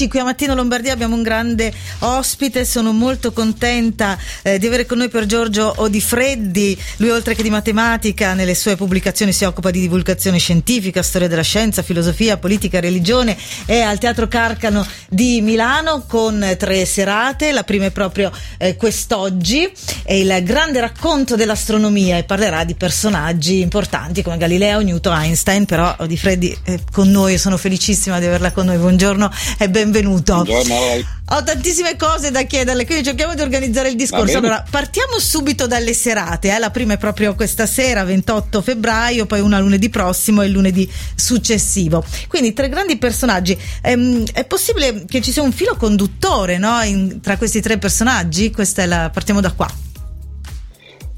Eccoci qui a Mattino Lombardia, abbiamo un grande ospite, sono molto contenta eh, di avere con noi per Giorgio Odifreddi, lui oltre che di matematica nelle sue pubblicazioni si occupa di divulgazione scientifica, storia della scienza, filosofia, politica, religione, è al Teatro Carcano di Milano con tre serate, la prima è proprio eh, quest'oggi, è il grande racconto dell'astronomia e parlerà di personaggi importanti come Galileo, Newton, Einstein, però Odifreddi è con noi, sono felicissima di averla con noi, buongiorno e benvenuto. Buongiorno a. Ho tantissime cose da chiederle, quindi cerchiamo di organizzare il discorso. Allora, partiamo subito dalle serate. Eh? La prima è proprio questa sera, 28 febbraio, poi una lunedì prossimo e lunedì successivo. Quindi tre grandi personaggi. Ehm, è possibile che ci sia un filo conduttore no? In, tra questi tre personaggi? Questa è la, partiamo da qua.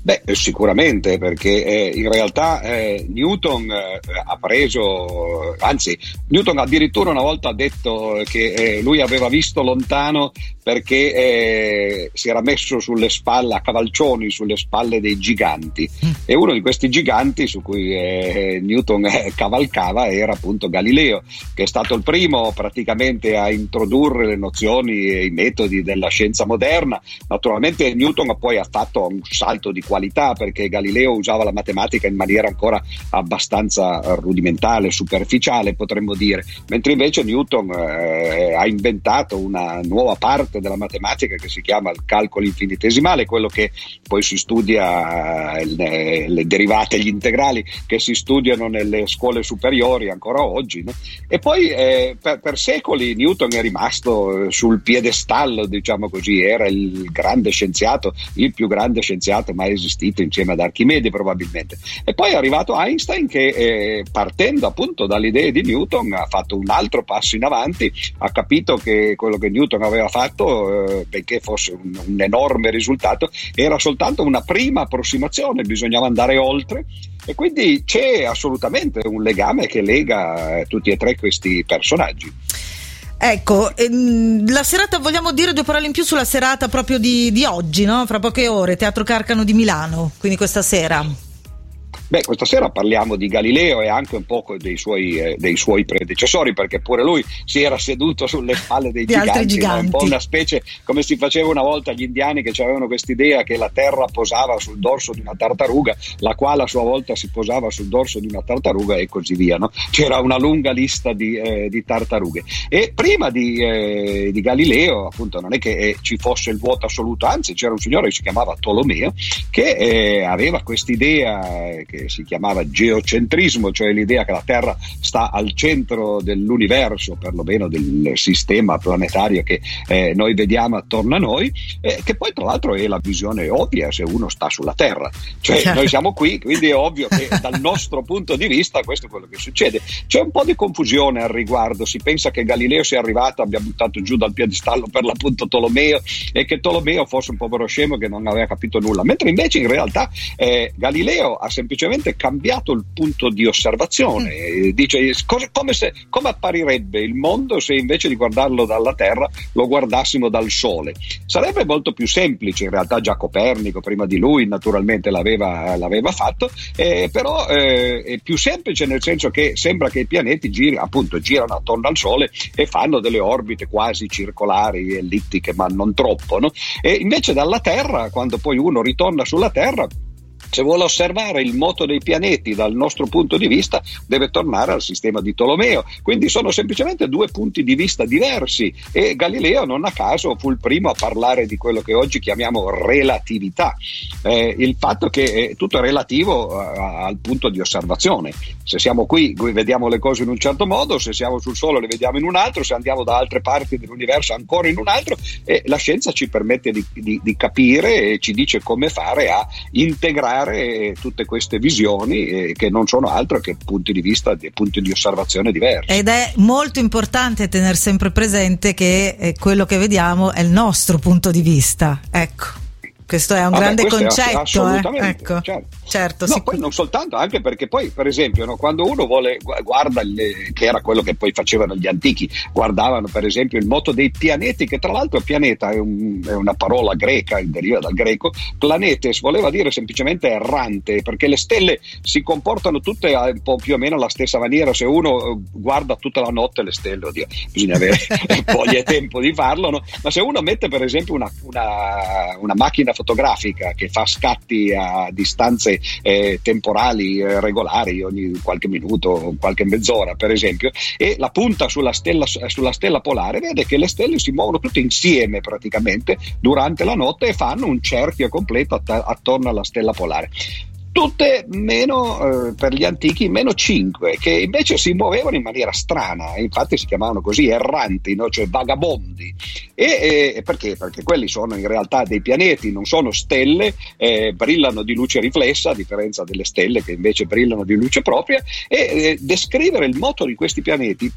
Beh, sicuramente, perché eh, in realtà eh, Newton eh, ha preso, anzi, Newton addirittura una volta ha detto che eh, lui aveva visto lontano perché eh, si era messo sulle spalle, a cavalcioni, sulle spalle dei giganti. Mm. E uno di questi giganti su cui eh, Newton cavalcava era appunto Galileo, che è stato il primo praticamente a introdurre le nozioni e i metodi della scienza moderna. Naturalmente Newton poi ha fatto un salto di qualità perché Galileo usava la matematica in maniera ancora abbastanza rudimentale, superficiale potremmo dire, mentre invece Newton eh, ha inventato una nuova parte della matematica che si chiama il calcolo infinitesimale, quello che poi si studia, eh, le derivate, gli integrali che si studiano nelle scuole superiori ancora oggi. No? E poi eh, per, per, secoli Newton è rimasto sul piedestallo, diciamo così, era il grande scienziato, il più grande scienziato mai esistito insieme ad Archimede probabilmente. E poi è arrivato Einstein che eh, partendo appunto dalle idee di Newton ha fatto un altro passo in avanti, ha capito che quello che Newton aveva fatto, eh, benché fosse un, un enorme risultato, era soltanto una prima approssimazione, bisognava andare oltre e quindi c'è assolutamente un legame che lega eh, tutti e tre questi personaggi. Ecco, ehm, la serata, vogliamo dire due parole in più sulla serata proprio di, di oggi, no? Fra poche ore, Teatro Carcano di Milano, quindi questa sera. Beh, questa sera parliamo di Galileo e anche un po' dei suoi, eh, dei suoi predecessori, perché pure lui si era seduto sulle spalle dei giganti, giganti. un po' una specie come si faceva una volta gli indiani che avevano quest'idea che la terra posava sul dorso di una tartaruga, la quale a sua volta si posava sul dorso di una tartaruga e così via. No? C'era una lunga lista di, eh, di tartarughe. E prima di, eh, di, Galileo, appunto, non è che eh, ci fosse il vuoto assoluto, anzi c'era un signore che si chiamava Tolomeo che eh, aveva quest'idea eh, che si chiamava geocentrismo, cioè l'idea che la Terra sta al centro dell'universo, perlomeno del sistema planetario che eh, noi vediamo attorno a noi, eh, che poi tra l'altro è la visione ovvia se uno sta sulla Terra. Cioè certo. noi siamo qui, quindi è ovvio che dal nostro punto di vista questo è quello che succede. C'è un po' di confusione al riguardo, si pensa che Galileo sia arrivato, abbia buttato giù dal piedistallo per l'appunto Tolomeo e che Tolomeo fosse un povero scemo che non aveva capito nulla, mentre invece in realtà eh, Galileo ha semplicemente semplicemente cambiato il punto di osservazione. Mm. Dice cosa, come, se, come, apparirebbe il mondo se invece di guardarlo dalla Terra lo guardassimo dal Sole. Sarebbe molto più semplice, in realtà già Copernico prima di lui naturalmente l'aveva, l'aveva fatto, eh, però eh, è più semplice nel senso che sembra che i pianeti giri, appunto, girano attorno al Sole e fanno delle orbite quasi circolari, ellittiche, ma non troppo. No? E invece dalla Terra, quando poi uno ritorna sulla Terra, se vuole osservare il moto dei pianeti dal nostro punto di vista, deve tornare al sistema di Tolomeo. Quindi sono semplicemente due punti di vista diversi e Galileo non a caso fu il primo a parlare di quello che oggi chiamiamo relatività, eh, il fatto che eh, tutto è relativo eh, al punto di osservazione. Se siamo qui vediamo le cose in un certo modo, se siamo sul Sole le vediamo in un altro, se andiamo da altre parti dell'universo ancora in un altro e la scienza ci permette di, di, di capire e ci dice come fare a integrare creare tutte queste visioni eh, che non sono altro che punti di vista, punti di osservazione diversi. Ed è molto importante tenere sempre presente che eh, quello che vediamo è il nostro punto di vista. Ecco. Questo è un Vabbè, grande concetto. Eh? Ecco. Certo, certo no, poi non soltanto, anche perché poi, per esempio, no, quando uno vuole, guarda, le, che era quello che poi facevano gli antichi, guardavano per esempio il moto dei pianeti, che tra l'altro pianeta è, un, è una parola greca, deriva dal greco, planetes voleva dire semplicemente errante, perché le stelle si comportano tutte un po' più o meno alla stessa maniera. Se uno eh, guarda tutta la notte le stelle, oddio, bisogna avere voglia e tempo di farlo, no? ma se uno mette per esempio una, una, una macchina fotografica che fa scatti a distanze eh, temporali eh, regolari ogni qualche minuto, qualche mezz'ora per esempio, e la punta sulla stella, sulla stella polare, vede che le stelle si muovono tutte insieme praticamente durante la notte e fanno un cerchio completo att- attorno alla stella polare tutte meno eh, per gli antichi meno 5 che invece si muovevano in maniera strana infatti si chiamavano così erranti no? cioè vagabondi e, e, perché? perché quelli sono in realtà dei pianeti non sono stelle eh, brillano di luce riflessa a differenza delle stelle che invece brillano di luce propria e eh, descrivere il moto di questi pianeti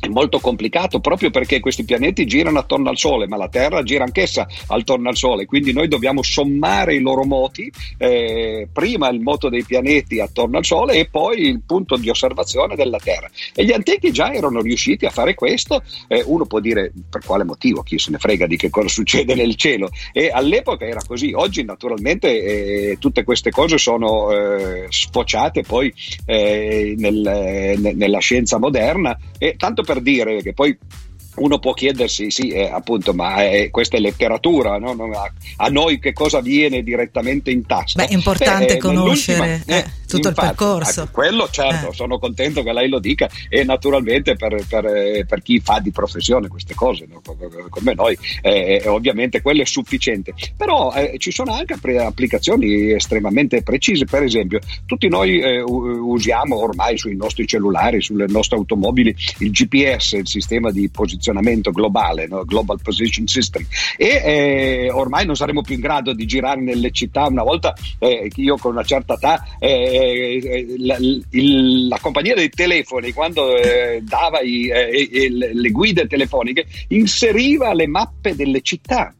è molto complicato proprio perché questi pianeti girano attorno al Sole, ma la Terra gira anch'essa attorno al Sole, quindi noi dobbiamo sommare i loro moti, eh, prima il moto dei pianeti attorno al Sole e poi il punto di osservazione della Terra. E gli antichi già erano riusciti a fare questo, eh, uno può dire per quale motivo, chi se ne frega di che cosa succede nel cielo, e all'epoca era così, oggi naturalmente eh, tutte queste cose sono eh, sfociate poi eh, nel, eh, nella scienza moderna e tanto per dire che poi uno può chiedersi, sì, eh, appunto, ma è, questa è letteratura, no? a, noi che cosa viene direttamente in tasca? Beh, è importante Beh, conoscere eh, eh, tutto infatti, il percorso. Quello, certo, eh. sono contento che lei lo dica e naturalmente per, per, eh, per chi fa di professione queste cose, no? come noi, eh, ovviamente quello è sufficiente. Però ci sono anche applicazioni estremamente precise, per esempio, tutti noi usiamo ormai sui nostri cellulari, sulle nostre automobili, il GPS, il sistema di posizione posizionamento globale, no? Global Position System. E eh, ormai non saremo più in grado di girare nelle città. Una volta eh, io con una certa età, eh, eh la, il, la, compagnia dei telefoni, quando eh, dava i, eh, le guide telefoniche, inseriva le mappe delle città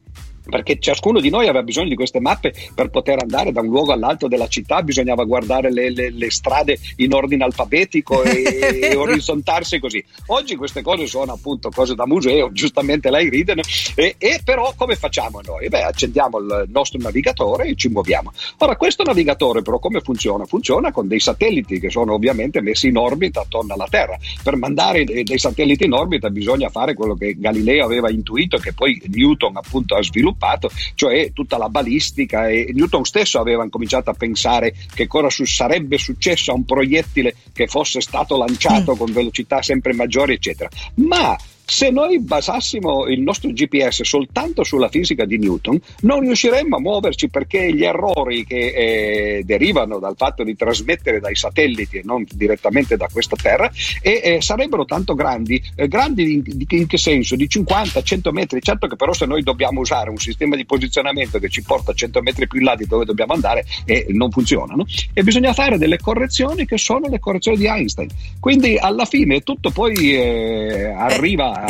perché ciascuno di noi aveva bisogno di queste mappe per poter andare da un luogo all'altro della città, bisognava guardare le, le, le strade in ordine alfabetico e, e orizzontarsi così. Oggi queste cose sono appunto cose da museo, giustamente lei ride, e, e, però come facciamo noi? Beh, accendiamo il nostro navigatore e ci muoviamo. Ora, questo navigatore però come funziona? Funziona con dei satelliti che sono ovviamente messi in orbita attorno alla Terra. Per mandare dei, dei satelliti in orbita bisogna fare quello che Galileo aveva intuito, che poi Newton appunto ha sviluppato sviluppato, cioè tutta la balistica e Newton stesso aveva cominciato a pensare che cosa sarebbe successo a un proiettile che fosse stato lanciato mm. con velocità sempre maggiori, eccetera. Ma se noi basassimo il nostro GPS soltanto sulla fisica di Newton, non riusciremmo a muoverci perché gli errori che eh, derivano dal fatto di trasmettere dai satelliti e non direttamente da questa Terra e, eh, sarebbero tanto grandi, eh, grandi in, in, che senso? Di 50-100 metri, certo che però se noi dobbiamo usare un sistema di posizionamento che ci porta 100 metri più in là di dove dobbiamo andare eh, non funzionano e bisogna fare delle correzioni che sono le correzioni di Einstein. Quindi alla fine tutto poi eh,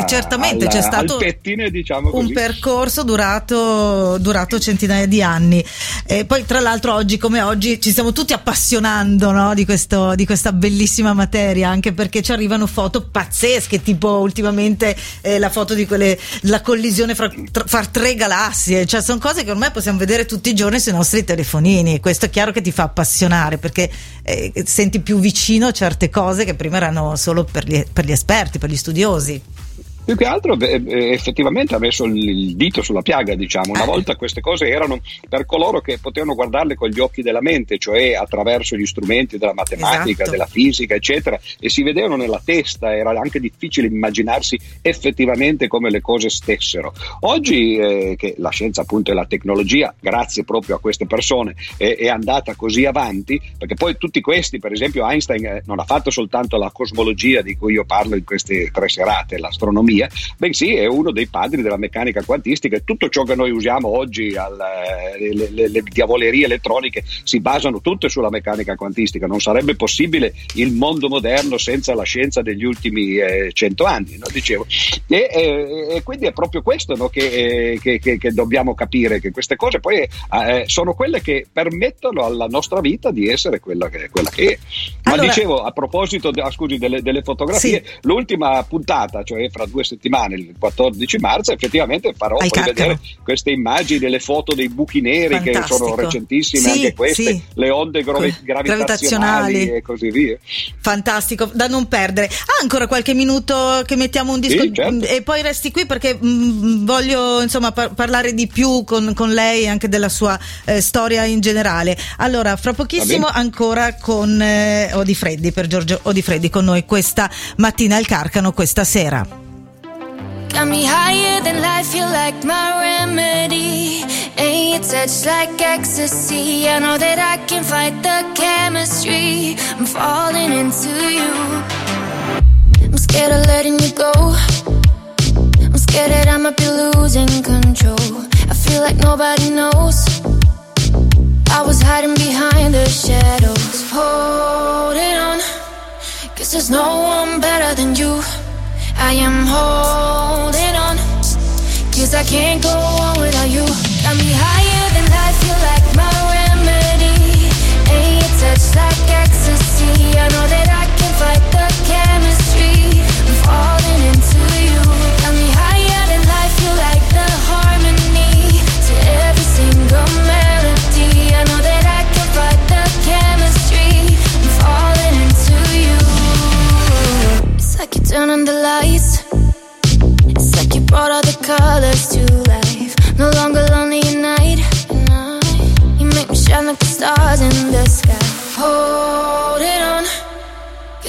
certamente al, c'è stato pettine, diciamo un percorso durato, durato, centinaia di anni. E poi, tra l'altro, oggi come oggi ci stiamo tutti appassionando no? di, questo, di, questa bellissima materia, anche perché ci arrivano foto pazzesche, tipo ultimamente eh, la foto di quelle, la collisione fra, tra, fra tre galassie. Cioè, sono cose che ormai possiamo vedere tutti i giorni sui nostri telefonini. Questo è chiaro che ti fa appassionare perché eh, senti più vicino certe cose che prima erano solo per gli, per gli esperti, per gli studiosi. Più che altro eh, effettivamente ha messo il dito sulla piaga, diciamo. Una eh. volta queste cose erano per coloro che potevano guardarle con gli occhi della mente, cioè attraverso gli strumenti della matematica, esatto. della fisica, eccetera, e si vedevano nella testa, era anche difficile immaginarsi effettivamente come le cose stessero. Oggi eh, che la scienza appunto e la tecnologia, grazie proprio a queste persone, è, è, andata così avanti, perché poi tutti questi, per esempio Einstein eh, non ha fatto soltanto la cosmologia di cui io parlo in queste tre serate, l'astronomia, via, bensì è uno dei padri della meccanica quantistica e tutto ciò che noi usiamo oggi, al, eh, le, le, le, diavolerie elettroniche, si basano tutte sulla meccanica quantistica. Non sarebbe possibile il mondo moderno senza la scienza degli ultimi eh, cento anni, no? Dicevo. E, e, e, quindi è proprio questo no? che, eh, che, che, che, dobbiamo capire, che queste cose poi eh, sono quelle che permettono alla nostra vita di essere quella che, quella che è. Ma allora, dicevo, a proposito ah, scusi, delle, delle, fotografie, sì. l'ultima puntata, cioè fra due settimane, il 14 marzo, effettivamente farò poi vedere queste immagini, delle foto dei buchi neri Fantastico. che sono recentissime sì, anche queste, sì. le onde gravi- gravitazionali e così via. Fantastico, da non perdere. Ha ancora qualche minuto che mettiamo un disco certo. e poi resti qui perché mh, mm, voglio insomma par- parlare di più con, con lei anche della sua eh, storia in generale. Allora, fra pochissimo ancora con eh, Odifreddi per Giorgio Odifreddi con noi questa mattina al Carcano, questa sera. Got me higher than life, you like my remedy. And your touch like ecstasy. I know that I can fight the chemistry. I'm falling into you. I'm scared of letting you go. I'm scared that I might be losing control. I feel like nobody knows. I was hiding behind the shadows, holding on. Cause there's no one better than you. I am holding on. Cause I can't go on without you.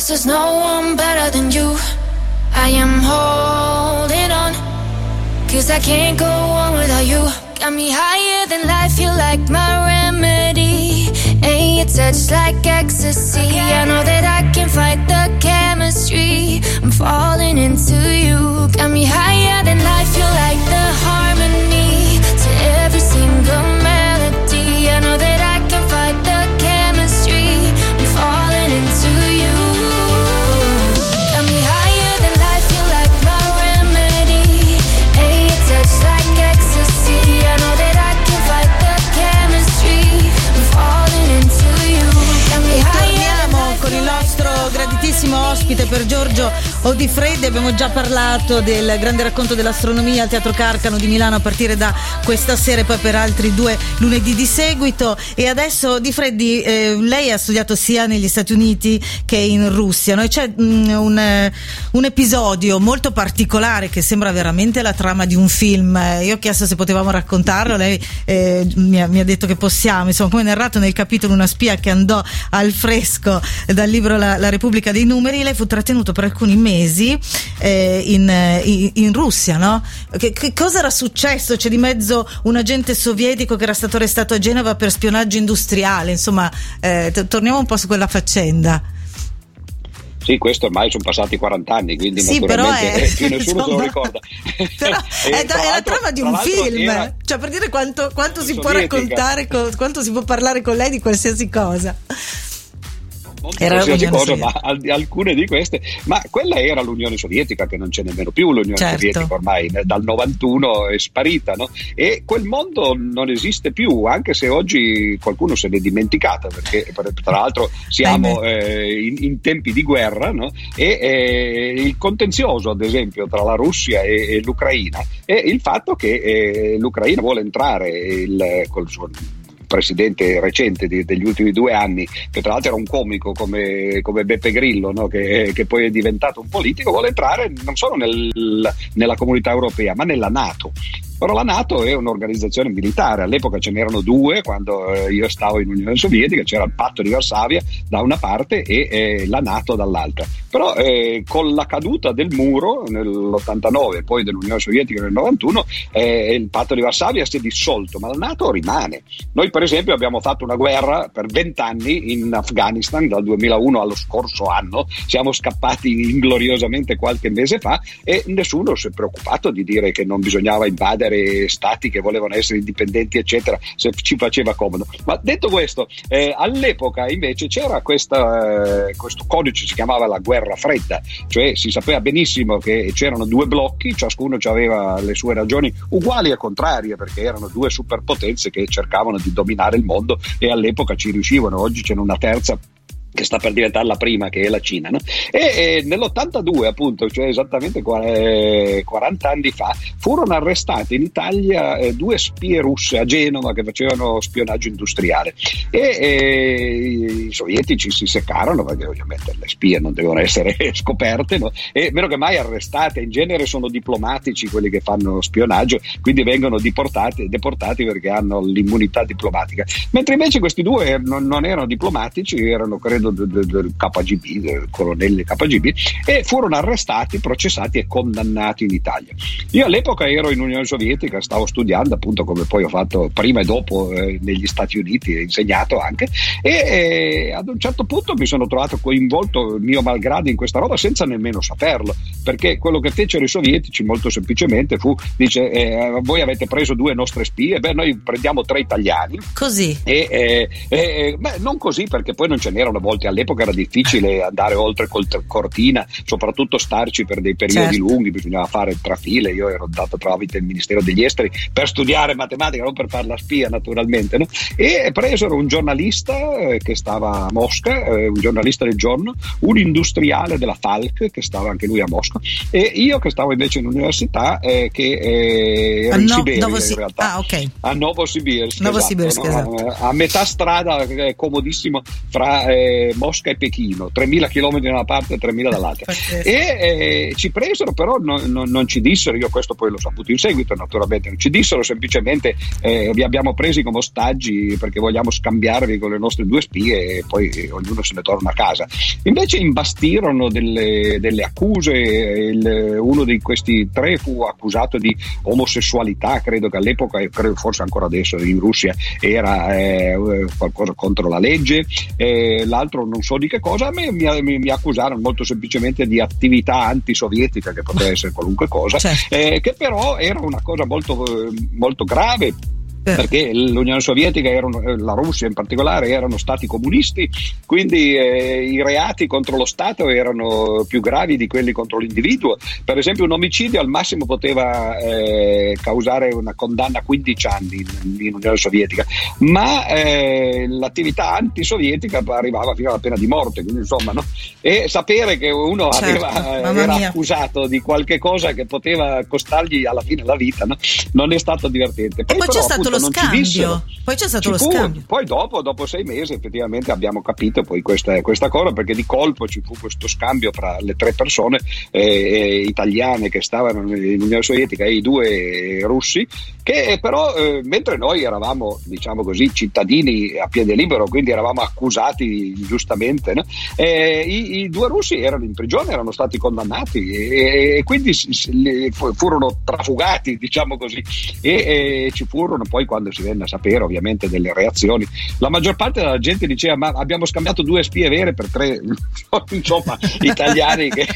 There's no one better than you. I am holding on, cause I can't go on without you. Got me higher than life, you like my remedy. And your touch like ecstasy. I know that I can fight the chemistry. I'm falling into you. Got me higher than life, you like the harmony Giorgio Odifreddi. Abbiamo già parlato del grande racconto dell'astronomia al Teatro Carcano di Milano a partire da questa sera e poi per altri due lunedì di seguito. E adesso Odifreddi, eh, lei ha studiato sia negli Stati Uniti che in Russia. No? c'è mh, mm, un, un, episodio molto particolare che sembra veramente la trama di un film. Io ho chiesto se potevamo raccontarlo, lei eh, mi, ha, mi, ha, detto che possiamo. Insomma, come narrato nel capitolo Una spia che andò al fresco dal libro La, la Repubblica dei Numeri, lei fu trattenuto per alcuni mesi eh, in, in, in, Russia, no? Che, che, cosa era successo? C'è di mezzo un agente sovietico che era stato arrestato a Genova per spionaggio industriale, insomma, eh, t- torniamo un po' su quella faccenda. Sì, questo ormai sono passati 40 anni, quindi sì, naturalmente è, più nessuno insomma, se lo ricorda. Però è, è la trama di un film, era, cioè per dire quanto, quanto si può raccontare, con, quanto si può parlare con lei di qualsiasi cosa era qualsiasi cosa, ma alcune di queste, ma quella era l'Unione Sovietica che non c'è nemmeno più, l'Unione certo. Sovietica ormai dal 91 è sparita, no? e quel mondo non esiste più, anche se oggi qualcuno se n'è dimenticato, perché tra l'altro siamo eh, in, in, tempi di guerra, no? e eh, il contenzioso ad esempio tra la Russia e, e l'Ucraina è il fatto che eh, l'Ucraina vuole entrare il, col suo presidente recente di, degli ultimi due anni, che tra l'altro era un comico come, come Beppe Grillo, no? che, che, poi è diventato un politico, vuole entrare non solo nel, nella comunità europea, ma nella Nato. Però la Nato è un'organizzazione militare, all'epoca ce n'erano due quando eh, io stavo in Unione Sovietica, c'era il patto di Varsavia da una parte e eh, la Nato dall'altra. Però eh, con la caduta del muro nell'89 e poi dell'Unione Sovietica nel 91 eh, il patto di Varsavia si è dissolto, ma la Nato rimane. Noi per esempio abbiamo fatto una guerra per vent'anni in Afghanistan dal 2001 allo scorso anno, siamo scappati ingloriosamente qualche mese fa e nessuno si è preoccupato di dire che non bisognava invadere stati che volevano essere indipendenti eccetera se ci faceva comodo. Ma detto questo, eh, all'epoca invece c'era questa, eh, questo codice, si chiamava la guerra fredda, cioè si sapeva benissimo che c'erano due blocchi, ciascuno aveva le sue ragioni uguali e contrarie perché erano due superpotenze che cercavano di dominare il mondo e all'epoca ci riuscivano, oggi c'è una terza che sta per diventare la prima, che è la Cina. No? E, e, nell'82, appunto, cioè esattamente 40 anni fa, furono arrestate in Italia eh, due spie russe a Genova che facevano spionaggio industriale. E, e, i sovietici si seccarono perché ovviamente le spie non devono essere scoperte, no? e meno che mai arrestate. In genere sono diplomatici quelli che fanno spionaggio, quindi vengono deportati, deportati perché hanno l'immunità diplomatica. Mentre invece questi due non, non erano diplomatici, erano credo del, del, del KGB, del colonnello KGB, e furono arrestati, processati e condannati in Italia. Io all'epoca ero in Unione Sovietica, stavo studiando appunto come poi ho fatto prima e dopo eh, negli Stati Uniti, insegnato anche, e eh, ad un certo punto mi sono trovato coinvolto mio malgrado in questa roba senza nemmeno saperlo, perché quello che fecero i sovietici molto semplicemente fu, dice, eh, voi avete preso due nostre spie, beh noi prendiamo tre italiani. Così. E, eh, eh, beh, non così perché poi non ce n'erano volte all'epoca era difficile andare oltre col cortina, soprattutto starci per dei periodi certo. lunghi, bisognava fare trafile, io ero andato tramite il Ministero degli Esteri per studiare matematica, non per fare la spia naturalmente, no? e presero un giornalista eh, che stava a Mosca, eh, un giornalista del giorno, un industriale della Falc che stava anche lui a Mosca e io che stavo invece in università eh, che eh, ero a in no, Siberia in realtà, ah, okay. a Novosibirsk, esatto, no? esatto. a metà strada eh, comodissimo fra eh, Mosca e Pechino, 3.000 km da una parte e 3.000 dall'altra. e eh, ci presero, però non, non, non, ci dissero, io questo poi l'ho saputo in seguito naturalmente, non ci dissero semplicemente eh, vi abbiamo presi come ostaggi perché vogliamo scambiarvi con le nostre due spie e poi eh, ognuno se ne torna a casa. Invece imbastirono delle, delle accuse, il, uno di questi tre fu accusato di omosessualità, credo che all'epoca, e credo forse ancora adesso in Russia era eh, qualcosa contro la legge, eh, l'altro l'altro non so di che cosa, a me mi, mi, mi accusarono molto semplicemente di attività antisovietica, che poteva essere qualunque cosa, certo. eh, che però era una cosa molto, molto grave perché l'Unione Sovietica, erano, eh, la Russia in particolare, erano stati comunisti, quindi eh, i reati contro lo Stato erano più gravi di quelli contro l'individuo. Per esempio un omicidio al massimo poteva eh, causare una condanna a 15 anni in, in Unione Sovietica, ma eh, l'attività antisovietica arrivava fino alla pena di morte, quindi insomma, no? e sapere che uno certo, aveva, eh, era accusato di qualche cosa che poteva costargli alla fine la vita, no? non è stato divertente. Poi, poi però, c'è stato appunto, lo scambio. Poi c'è stato lo fu, scambio. Poi dopo, dopo, sei mesi, effettivamente abbiamo capito poi questa, questa, cosa, perché di colpo ci fu questo scambio fra le tre persone eh, italiane che stavano in Unione Sovietica e i due russi, che però eh, mentre noi eravamo, diciamo così, cittadini a piede libero, quindi eravamo accusati giustamente, no? eh, i, i, due russi erano in prigione, erano stati condannati e, e quindi furono trafugati, diciamo così, e, e ci furono poi quando si venne a sapere ovviamente delle reazioni, la maggior parte della gente diceva ma abbiamo scambiato due spie vere per tre insomma italiani che,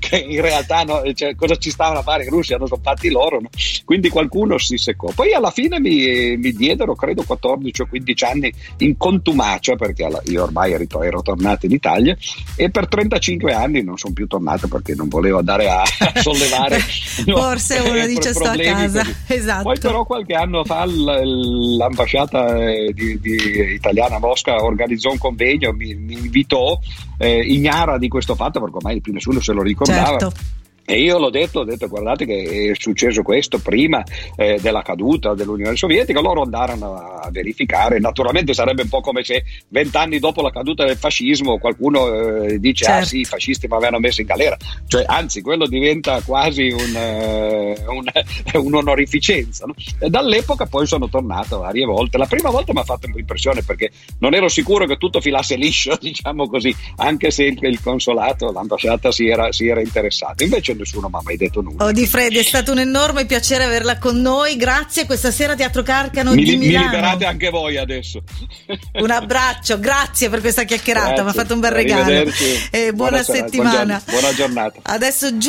che in realtà no, cioè, cosa ci stavano a fare i russi hanno sono fatti loro no? quindi qualcuno si seccò poi alla fine mi, mi, diedero credo 14 o 15 anni in contumacia perché io ormai ero, ero tornato in Italia e per 35 anni non sono più tornato perché non volevo andare a, a sollevare forse uno dice sto a casa esatto. poi però qualche anno fa l'ambasciata eh, di, di italiana a Mosca organizzò un convegno, mi, mi invitò, eh, ignara di questo fatto perché ormai più nessuno se lo ricordava. Certo E io l'ho detto, ho detto guardate che è successo questo prima eh, della caduta dell'Unione Sovietica, loro andarono a verificare, naturalmente sarebbe un po' come se vent'anni dopo la caduta del fascismo qualcuno eh, dice ah, certo. ah sì i fascisti mi avevano messo in galera, cioè anzi quello diventa quasi un, eh, un, un'onorificenza. No? Dall'epoca poi sono tornato varie volte, la prima volta mi ha fatto un po' impressione perché non ero sicuro che tutto filasse liscio, diciamo così, anche se il, il consolato, l'ambasciata si era, si era interessato, invece nessuno mi ha mai detto nulla. Oh, Di è stato un enorme piacere averla con noi. Grazie. Questa sera Teatro Carcano mi, di Milano. Mi liberate anche voi adesso. un abbraccio, grazie per questa chiacchierata. Mi ha fatto un bel regalo. E buona, buona settimana. Buona giornata. Adesso